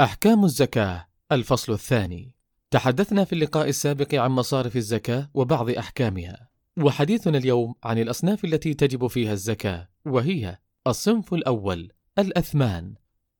أحكام الزكاة الفصل الثاني. تحدثنا في اللقاء السابق عن مصارف الزكاة وبعض أحكامها. وحديثنا اليوم عن الأصناف التي تجب فيها الزكاة وهي الصنف الأول الأثمان.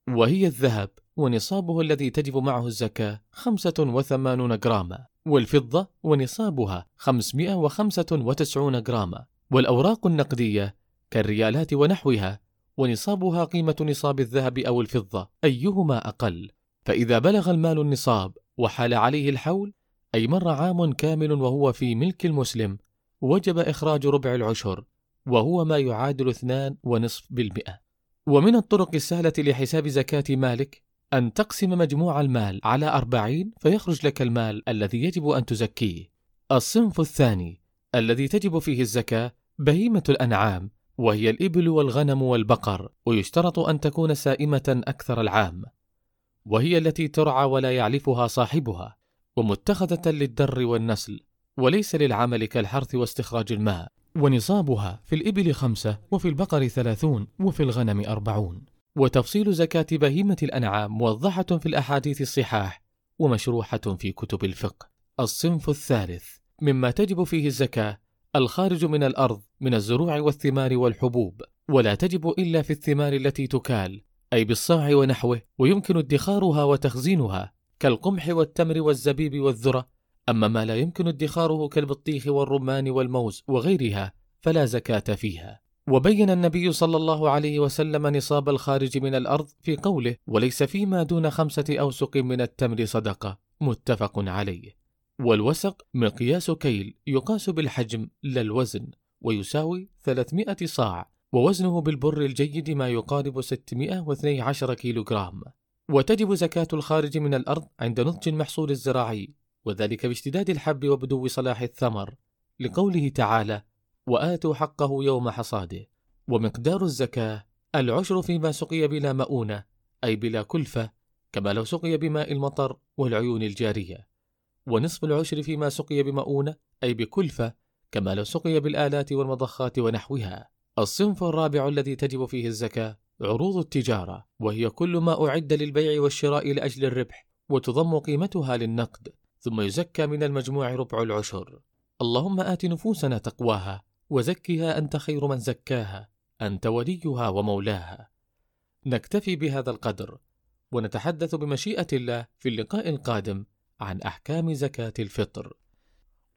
وهي الذهب ونصابه الذي تجب معه الزكاة 85 جراما. والفضة ونصابها 595 جراما. والأوراق النقدية كالريالات ونحوها ونصابها قيمة نصاب الذهب أو الفضة أيهما أقل؟ فإذا بلغ المال النصاب وحال عليه الحول أي مر عام كامل وهو في ملك المسلم وجب إخراج ربع العشر وهو ما يعادل اثنان ونصف بالمئة. ومن الطرق السهلة لحساب زكاة مالك أن تقسم مجموع المال على أربعين فيخرج لك المال الذي يجب أن تزكيه. الصنف الثاني الذي تجب فيه الزكاة بهيمة الأنعام وهي الإبل والغنم والبقر ويشترط أن تكون سائمة أكثر العام. وهي التي ترعى ولا يعلفها صاحبها ومتخذة للدر والنسل وليس للعمل كالحرث واستخراج الماء. ونصابها في الإبل خمسة وفي البقر ثلاثون وفي الغنم أربعون. وتفصيل زكاة بهيمة الأنعام موضحة في الأحاديث الصحاح ومشروحة في كتب الفقه. الصنف الثالث. مما تجب فيه الزكاة الخارج من الأرض من الزروع والثمار والحبوب ولا تجب إلا في الثمار التي تكال أي بالصاع ونحوه ويمكن ادخارها وتخزينها كالقمح والتمر والزبيب والذرة. أما ما لا يمكن ادخاره كالبطيخ والرمان والموز وغيرها فلا زكاة فيها. وبين النبي صلى الله عليه وسلم نصاب الخارج من الأرض في قوله وليس فيما دون خمسة أوسق من التمر صدقة متفق عليه. والوسق مقياس كيل يقاس بالحجم لا الوزن. ويساوي 300 صاع ووزنه بالبر الجيد ما يقارب 612 كيلوغرام. وتجب زكاة الخارج من الأرض عند نضج المحصول الزراعي وذلك باشتداد الحب وبدو صلاح الثمر. لقوله تعالى وآتوا حقه يوم حصاده ومقدار الزكاة العشر فيما سقي بلا مؤونة أي بلا كلفة كما لو سقي بماء المطر والعيون الجارية. ونصف العشر فيما سقي بمؤونة أي بكلفة كما لو سقي بالآلات والمضخات ونحوها. الصنف الرابع الذي تجب فيه الزكاة عروض التجارة وهي كل ما أعد للبيع والشراء لأجل الربح وتضم قيمتها للنقد ثم يزكى من المجموع ربع العشر. اللهم آت نفوسنا تقواها وزكها أنت خير من زكاها أنت وليها ومولاها. نكتفي بهذا القدر ونتحدث بمشيئة الله في اللقاء القادم عن أحكام زكاة الفطر.